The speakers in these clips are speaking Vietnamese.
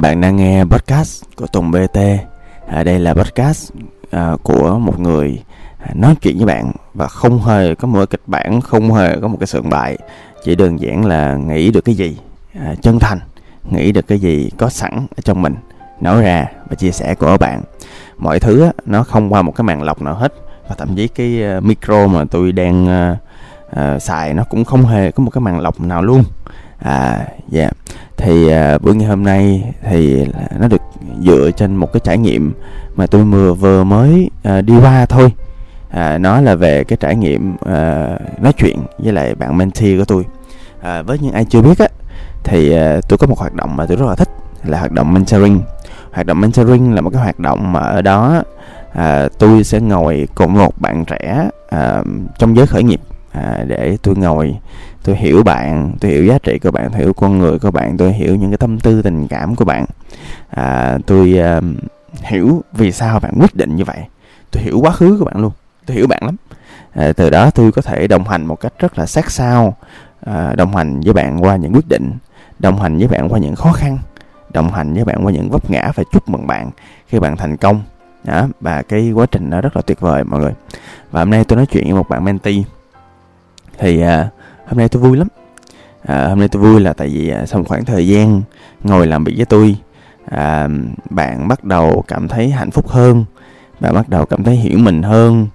Bạn đang nghe podcast của Tùng BT. À, đây là podcast à, của một người à, nói chuyện với bạn và không hề có một kịch bản, không hề có một cái sườn bại. Chỉ đơn giản là nghĩ được cái gì à, chân thành, nghĩ được cái gì có sẵn ở trong mình nói ra và chia sẻ của bạn. Mọi thứ á, nó không qua một cái màn lọc nào hết và thậm chí cái uh, micro mà tôi đang uh, uh, xài nó cũng không hề có một cái màn lọc nào luôn. À. Yeah thì à, bữa ngày hôm nay thì nó được dựa trên một cái trải nghiệm mà tôi vừa vừa mới à, đi qua thôi. À, nó là về cái trải nghiệm à, nói chuyện với lại bạn mentee của tôi. À, với những ai chưa biết á thì à, tôi có một hoạt động mà tôi rất là thích là hoạt động mentoring. Hoạt động mentoring là một cái hoạt động mà ở đó à, tôi sẽ ngồi cùng một bạn trẻ à, trong giới khởi nghiệp à, để tôi ngồi tôi hiểu bạn tôi hiểu giá trị của bạn tôi hiểu con người của bạn tôi hiểu những cái tâm tư tình cảm của bạn. À, tôi uh, hiểu vì sao bạn quyết định như vậy. Tôi hiểu quá khứ của bạn luôn tôi hiểu bạn lắm. À, từ đó tôi có thể đồng hành một cách rất là sát sao à, đồng hành với bạn qua những quyết định đồng hành với bạn qua những khó khăn đồng hành với bạn qua những vấp ngã và chúc mừng bạn khi bạn thành công. Đó, và cái quá trình nó rất là tuyệt vời mọi người. Và hôm nay tôi nói chuyện với một bạn mentee thì à, hôm nay tôi vui lắm. À, hôm nay tôi vui là tại vì à, sau một khoảng thời gian ngồi làm việc với tôi à, bạn bắt đầu cảm thấy hạnh phúc hơn bạn bắt đầu cảm thấy hiểu mình hơn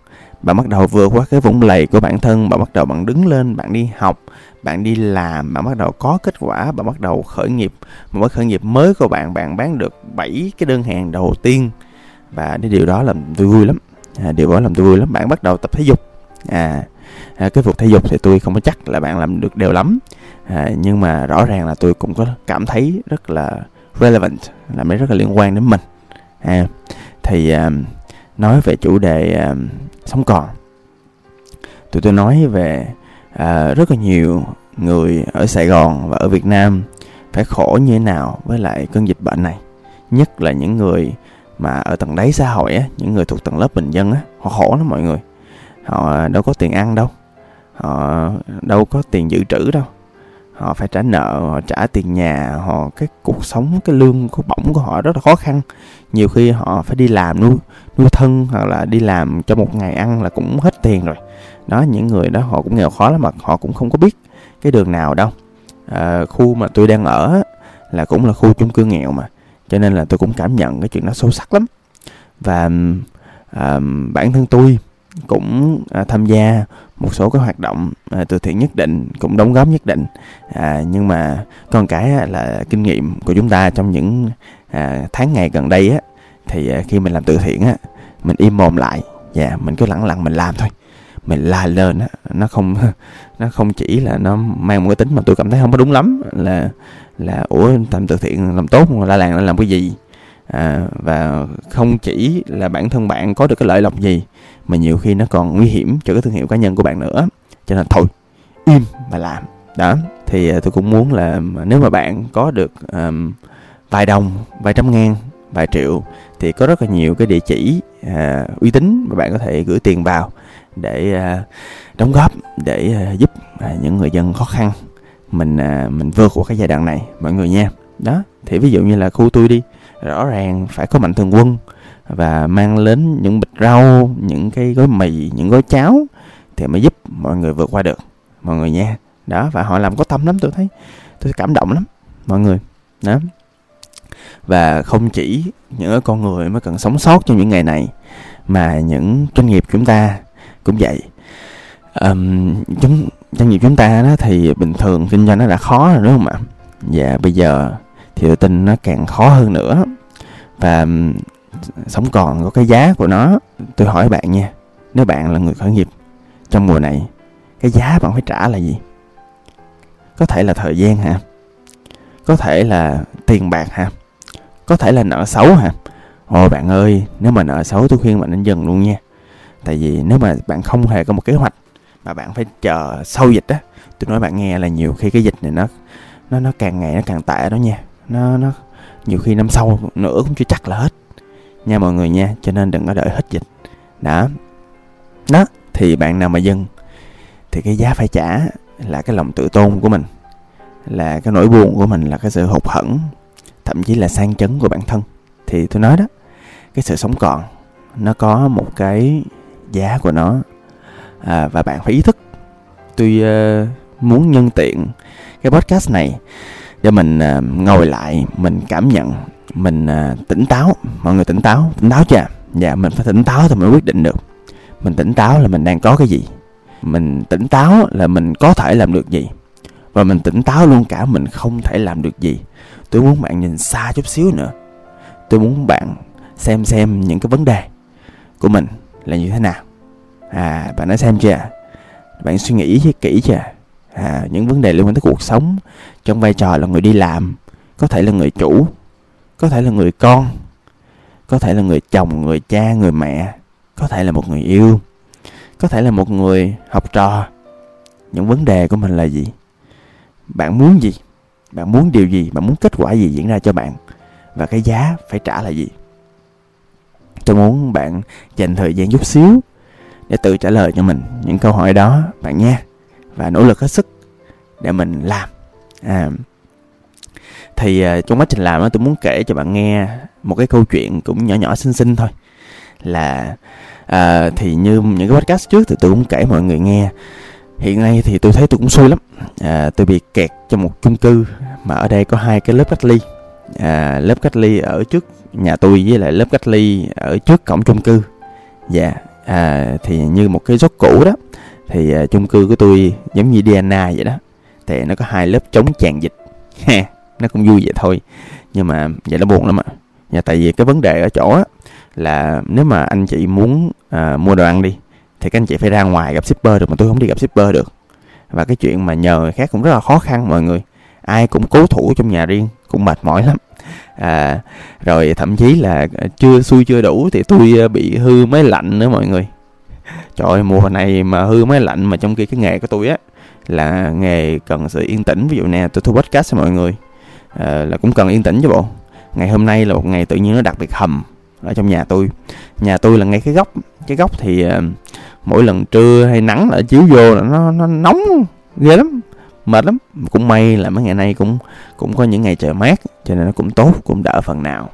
bạn bắt đầu vượt qua cái vũng lầy của bản thân bạn bắt đầu bạn đứng lên bạn đi học bạn đi làm bạn bắt đầu có kết quả bạn bắt đầu khởi nghiệp. Một cái khởi nghiệp mới của bạn bạn bán được 7 cái đơn hàng đầu tiên. Và cái điều đó làm tôi vui lắm. À, điều đó làm tôi vui lắm. Bạn bắt đầu tập thể dục. À à, cái việc thể dục thì tôi không có chắc là bạn làm được đều lắm. À, nhưng mà rõ ràng là tôi cũng có cảm thấy rất là relevant là mấy rất là liên quan đến mình. À, thì à, nói về chủ đề à, sống còn. Tụi tôi nói về à, rất là nhiều người ở Sài Gòn và ở Việt Nam phải khổ như thế nào với lại cơn dịch bệnh này. Nhất là những người mà ở tầng đáy xã hội á những người thuộc tầng lớp bình dân á họ khổ lắm mọi người họ đâu có tiền ăn đâu. Họ đâu có tiền dự trữ đâu. Họ phải trả nợ họ trả tiền nhà họ cái cuộc sống cái lương của bổng của họ rất là khó khăn. Nhiều khi họ phải đi làm nuôi nuôi thân hoặc là đi làm cho một ngày ăn là cũng hết tiền rồi. Đó những người đó họ cũng nghèo khó lắm mà họ cũng không có biết cái đường nào đâu. À, khu mà tôi đang ở là cũng là khu chung cư nghèo mà cho nên là tôi cũng cảm nhận cái chuyện đó sâu sắc lắm. Và à, bản thân tôi cũng à, tham gia một số cái hoạt động à, từ thiện nhất định cũng đóng góp nhất định. À, nhưng mà còn cái là kinh nghiệm của chúng ta trong những à, tháng ngày gần đây á thì à, khi mình làm từ thiện á mình im mồm lại và yeah, mình cứ lặng lặng mình làm thôi. Mình la lên á nó không nó không chỉ là nó mang một cái tính mà tôi cảm thấy không có đúng lắm là là ủa làm từ thiện làm tốt mà la làng làm cái gì? À, và không chỉ là bản thân bạn có được cái lợi lộc gì mà nhiều khi nó còn nguy hiểm cho cái thương hiệu cá nhân của bạn nữa. Cho nên thôi im mà làm. Đó thì à, tôi cũng muốn là nếu mà bạn có được um, vài đồng vài trăm ngàn vài triệu thì có rất là nhiều cái địa chỉ uh, uy tín mà bạn có thể gửi tiền vào để uh, đóng góp để uh, giúp uh, những người dân khó khăn mình uh, mình vượt qua cái giai đoạn này mọi người nha. Đó thì ví dụ như là khu tôi đi rõ ràng phải có mạnh thường quân và mang đến những bịch rau những cái gói mì những gói cháo thì mới giúp mọi người vượt qua được. Mọi người nha. Đó và họ làm có tâm lắm tôi thấy. Tôi cảm động lắm mọi người. Đó. Và không chỉ những con người mới cần sống sót trong những ngày này mà những doanh nghiệp chúng ta cũng vậy. Um, chúng doanh nghiệp chúng ta đó thì bình thường kinh doanh nó đã khó rồi đúng không ạ? Và bây giờ thì tôi tin nó càng khó hơn nữa và sống còn có cái giá của nó, tôi hỏi bạn nha, nếu bạn là người khởi nghiệp trong mùa này, cái giá bạn phải trả là gì? Có thể là thời gian hả? Có thể là tiền bạc hả? Có thể là nợ xấu hả? Ồ, bạn ơi, nếu mà nợ xấu tôi khuyên bạn nên dừng luôn nha. Tại vì nếu mà bạn không hề có một kế hoạch mà bạn phải chờ sau dịch á, tôi nói bạn nghe là nhiều khi cái dịch này nó nó nó càng ngày nó càng tệ đó nha. Nó nó nhiều khi năm sau nữa cũng chưa chắc là hết. Nha mọi người nha cho nên đừng có đợi hết dịch. Đó. Đó thì bạn nào mà dừng thì cái giá phải trả là cái lòng tự tôn của mình là cái nỗi buồn của mình là cái sự hụt hẫng thậm thậm chí là sang chấn của bản thân. Thì tôi nói đó cái sự sống còn nó có một cái giá của nó. À, và bạn phải ý thức. Tôi uh, ờ, muốn nhân tiện cái podcast này cho mình uh, ngồi lại mình cảm nhận mình uh, tỉnh táo. Mọi người tỉnh táo? Tỉnh táo chưa? Dạ mình phải tỉnh táo thì mới quyết định được. Mình tỉnh táo là mình đang có cái gì? Mình tỉnh táo là mình có thể làm được gì? Và mình tỉnh táo luôn cả mình không thể làm được gì. Tôi muốn bạn nhìn xa chút xíu nữa. Tôi muốn bạn xem xem những cái vấn đề của mình là như thế nào. À bạn đã xem chưa? Bạn suy nghĩ kỹ chưa? À, những vấn đề liên quan tới cuộc sống. Trong vai trò là người đi làm có thể là người chủ có thể là người con có thể là người chồng người cha người mẹ có thể là một người yêu có thể là một người học trò. Những vấn đề của mình là gì? Bạn muốn gì? Bạn muốn điều gì? Bạn muốn kết quả gì diễn ra cho bạn? Và cái giá phải trả là gì? Tôi muốn bạn dành thời gian chút xíu để tự trả lời cho mình những câu hỏi đó bạn nhé và nỗ lực hết sức để mình làm. À, thì uh, trong quá trình làm đó, tôi muốn kể cho bạn nghe một cái câu chuyện cũng nhỏ nhỏ xinh xinh thôi. Là à, thì như những cái podcast trước thì tôi cũng kể mọi người nghe. Hiện nay thì tôi thấy tôi cũng xui lắm. À, tôi bị kẹt trong một chung cư mà ở đây có hai cái lớp cách ly. À, lớp cách ly ở trước nhà tôi với lại lớp cách ly ở trước cổng chung cư. Dạ à, thì như một cái rốt cũ đó thì à, chung cư của tôi giống như Diana vậy đó. Thì nó có hai lớp chống tràn dịch. Ha nó cũng vui vậy thôi. Nhưng mà vậy nó buồn lắm ạ. Nhà tại vì cái vấn đề ở chỗ á là nếu mà anh chị muốn à, mua đồ ăn đi thì các anh chị phải ra ngoài gặp shipper được mà tôi không đi gặp shipper được. Và cái chuyện mà nhờ người khác cũng rất là khó khăn mọi người. Ai cũng cố thủ trong nhà riêng cũng mệt mỏi lắm. À, rồi thậm chí là à, chưa xui chưa đủ thì tôi à, bị hư máy lạnh nữa mọi người trời ơi mùa này mà hư máy lạnh mà trong khi cái nghề của tôi á là nghề cần sự yên tĩnh. Ví dụ nè tôi thu podcast cho mọi người à, là cũng cần yên tĩnh chứ bộ. Ngày hôm nay là một ngày tự nhiên nó đặc biệt hầm ở trong nhà tôi. Nhà tôi là ngay cái góc cái góc thì uh, mỗi lần trưa hay nắng là chiếu vô là nó nó nóng ghê lắm mệt lắm. Cũng may là mấy ngày nay cũng cũng có những ngày trời mát cho nên nó cũng tốt cũng đỡ phần nào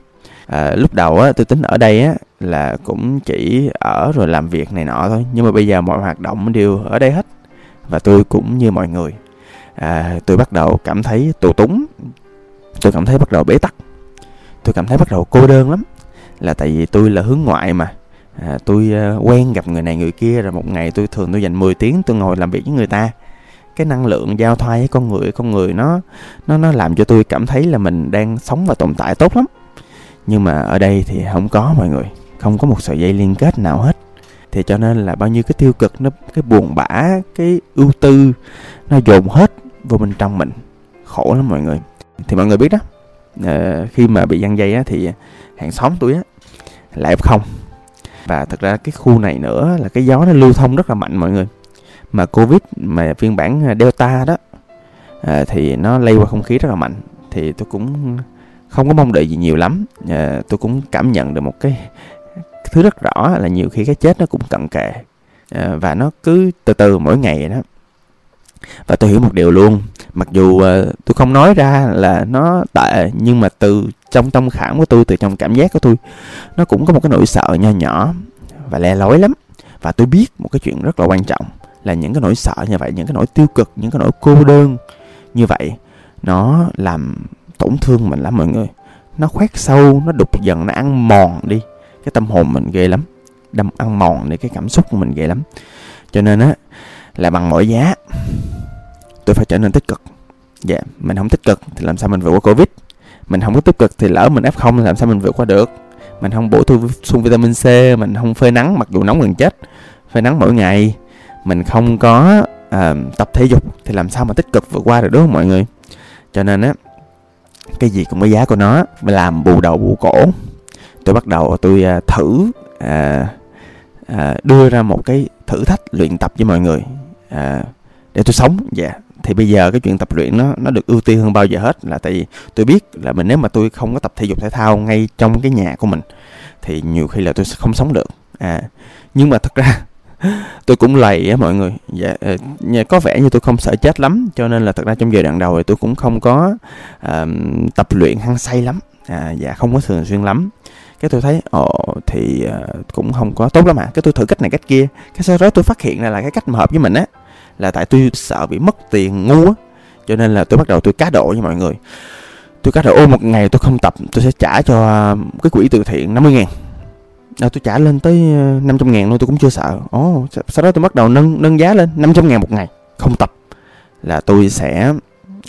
à, lúc đầu á tôi tính ở đây á là cũng chỉ ở rồi làm việc này nọ thôi. Nhưng mà bây giờ mọi hoạt động đều ở đây hết. Và tôi cũng như mọi người. À, tôi bắt đầu cảm thấy tù túng. Tôi cảm thấy bắt đầu bế tắc. Tôi cảm thấy bắt đầu cô đơn lắm. Là tại vì tôi là hướng ngoại mà. À, tôi uh, quen gặp người này người kia rồi một ngày tôi thường tôi dành 10 tiếng tôi ngồi làm việc với người ta. Cái năng lượng giao thoa với con người con người nó nó nó làm cho tôi cảm thấy là mình đang sống và tồn tại tốt lắm nhưng mà ở đây thì không có mọi người không có một sợi dây liên kết nào hết. Thì cho nên là bao nhiêu cái tiêu cực nó cái buồn bã cái ưu tư nó dồn hết vô bên trong mình. Khổ lắm mọi người. Thì mọi người biết đó à, khi mà bị giăng dây á, thì hàng xóm tôi á là f không. Và thật ra cái khu này nữa là cái gió nó lưu thông rất là mạnh mọi người. Mà covid mà phiên bản delta đó à, thì nó lây qua không khí rất là mạnh. Thì tôi cũng không có mong đợi gì nhiều lắm. À, tôi cũng cảm nhận được một cái thứ rất rõ là nhiều khi cái chết nó cũng cận kề. À, và nó cứ từ từ mỗi ngày đó. Và tôi hiểu một điều luôn. Mặc dù uh, tôi không nói ra là nó tệ nhưng mà từ trong tâm khảm của tôi từ trong cảm giác của tôi nó cũng có một cái nỗi sợ nho nhỏ và le lói lắm. Và tôi biết một cái chuyện rất là quan trọng là những cái nỗi sợ như vậy những cái nỗi tiêu cực những cái nỗi cô đơn như vậy nó làm tổn thương mình lắm mọi người. Nó khoét sâu nó đục dần nó ăn mòn đi. Cái tâm hồn mình ghê lắm. Đâm ăn mòn đi cái cảm xúc của mình ghê lắm. Cho nên á là bằng mọi giá tôi phải trở nên tích cực. Dạ yeah, mình không tích cực thì làm sao mình vượt qua covid? Mình không có tích cực thì lỡ mình f không làm sao mình vượt qua được? Mình không bổ sung vitamin c mình không phơi nắng mặc dù nóng gần chết phơi nắng mỗi ngày. Mình không có uh, tập thể dục thì làm sao mà tích cực vượt qua được đúng không mọi người? Cho nên á cái gì cũng có giá của nó. Làm bù đầu bù cổ. Tôi bắt đầu tôi uh, thử uh, uh, đưa ra một cái thử thách luyện tập với mọi người. Uh, để tôi sống. Dạ. Yeah. thì bây giờ cái chuyện tập luyện nó nó được ưu tiên hơn bao giờ hết là tại vì tôi biết là mình nếu mà tôi không có tập thể dục thể thao ngay trong cái nhà của mình thì nhiều khi là tôi sẽ không sống được. À nhưng mà thật ra tôi cũng lầy á mọi người. Dạ ờ, có vẻ như tôi không sợ chết lắm cho nên là thật ra trong giai đoạn đầu thì tôi cũng không có uh, tập luyện hăng say lắm. À, dạ không có thường xuyên lắm. Cái tôi thấy ồ thì uh, cũng không có tốt lắm à cái tôi thử cách này cách kia. Cái sau đó tôi phát hiện ra là cái cách mà hợp với mình á là tại tôi sợ bị mất tiền ngu á. Cho nên là tôi bắt đầu tôi cá độ với mọi người. Tôi cá độ ô một ngày tôi không tập tôi sẽ trả cho cái quỹ từ thiện 50 ngàn à, tôi trả lên tới ờ, 500 ngàn luôn tôi cũng chưa sợ. Ồ sau đó tôi bắt đầu nâng nâng giá lên 500 ngàn một ngày. Không tập là tôi sẽ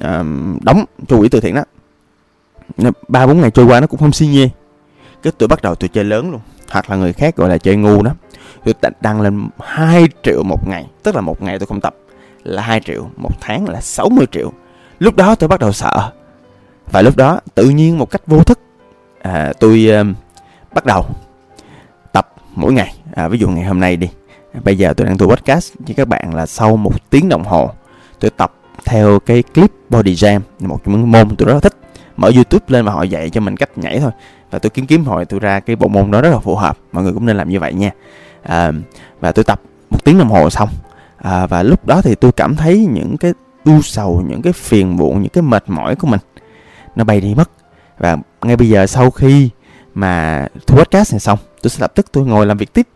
um, đóng cho quỹ từ thiện đó. Ba bốn ngày trôi qua nó cũng không xi nhê. Cái tôi bắt đầu tôi chơi lớn luôn. Hoặc là người khác gọi là chơi ngu đó. Tôi đăng lên 2 triệu một ngày. Tức là một ngày tôi không tập là 2 triệu một tháng là 60 triệu. Lúc đó tôi bắt đầu sợ. Và lúc đó tự nhiên một cách vô thức à, tôi uh, bắt đầu mỗi ngày. À, ví dụ ngày hôm nay đi. À, bây giờ tôi đang thu podcast với các bạn là sau một tiếng đồng hồ tôi tập theo cái clip body jam một trong những môn tôi rất là thích. Mở youtube lên và họ dạy cho mình cách nhảy thôi. Và tôi kiếm kiếm hồi tôi ra cái bộ môn đó rất là phù hợp. Mọi người cũng nên làm như vậy nha. À, và tôi tập một tiếng đồng hồ xong. À, và lúc đó thì tôi cảm thấy những cái u sầu những cái phiền muộn những cái mệt mỏi của mình nó bay đi mất. Và ngay bây giờ sau khi mà thu podcast này xong tôi sẽ lập tức tôi ngồi làm việc tiếp.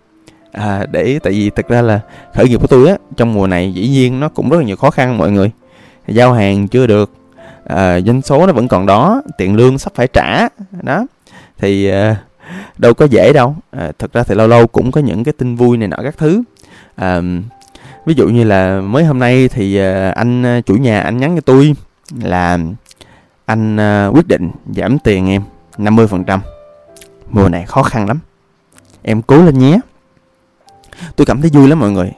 À, để tại vì thực ra là khởi nghiệp của tôi á trong mùa này dĩ nhiên nó cũng rất là nhiều khó khăn mọi người. Giao hàng chưa được à, doanh số nó vẫn còn đó tiền lương sắp phải trả đó. Thì à, đâu có dễ đâu. À, thực ra thì lâu lâu cũng có những cái tin vui này nọ các thứ. À, ví dụ như là mới hôm nay thì à, anh à, chủ nhà anh nhắn cho tôi là anh à, quyết định giảm tiền em 50% mùa này khó khăn lắm. Em cố lên nhé. Tôi cảm thấy vui lắm mọi người.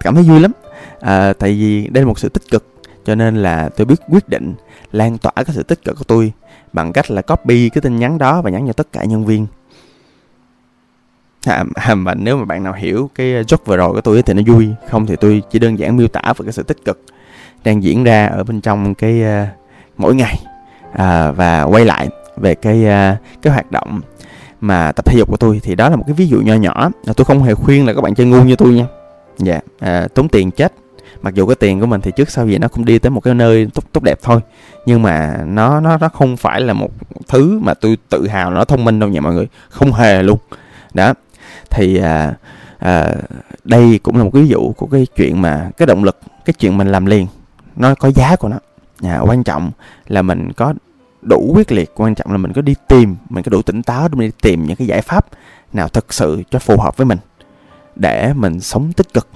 Cảm thấy vui lắm. À, tại vì đây là một sự tích cực cho nên là tôi biết quyết định lan tỏa cái sự tích cực của tôi bằng cách là copy cái tin nhắn đó và nhắn cho tất cả nhân viên. À, à, mà nếu mà bạn nào hiểu cái joke vừa rồi của tôi thì nó vui không thì tôi chỉ đơn giản miêu tả về cái sự tích cực đang diễn ra ở bên trong cái uh, mỗi ngày. À, và quay lại về cái uh, cái hoạt động mà tập thể dục của tôi thì đó là một cái ví dụ nho nhỏ. Tôi không hề khuyên là các bạn chơi ngu như tôi nha. Dạ yeah, à, tốn tiền chết. Mặc dù cái tiền của mình thì trước sau gì nó cũng đi tới một cái nơi tốt tốt đẹp thôi. Nhưng mà nó nó nó không phải là một thứ mà tôi tự hào nó thông minh đâu nha mọi người. Không hề luôn. Đó. Thì à, à, đây cũng là một ví dụ của cái chuyện mà cái động lực cái chuyện mình làm liền nó có giá của nó. À, quan trọng là mình có đủ quyết liệt quan trọng là mình có đi tìm mình có đủ tỉnh táo để mình đi tìm những cái giải pháp nào thực sự cho phù hợp với mình để mình sống tích cực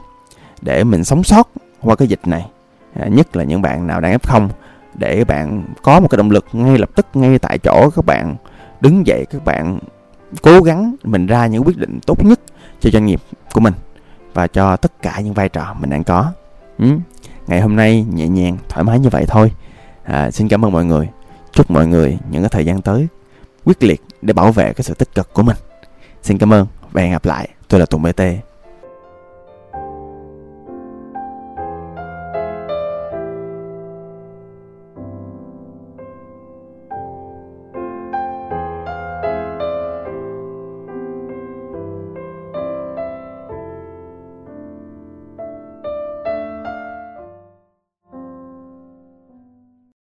để mình sống sót qua cái dịch này. À, nhất là những bạn nào đang f0 để bạn có một cái động lực ngay lập tức ngay tại chỗ các bạn đứng dậy các bạn cố gắng mình ra những quyết định tốt nhất cho doanh nghiệp của mình và cho tất cả những vai trò mình đang có. Ừ. ngày hôm nay nhẹ nhàng thoải mái như vậy thôi. À, xin cảm ơn mọi người chúc mọi người những cái thời gian tới quyết liệt để bảo vệ cái sự tích cực của mình. Xin cảm ơn và hẹn gặp lại. Tôi là tùng bt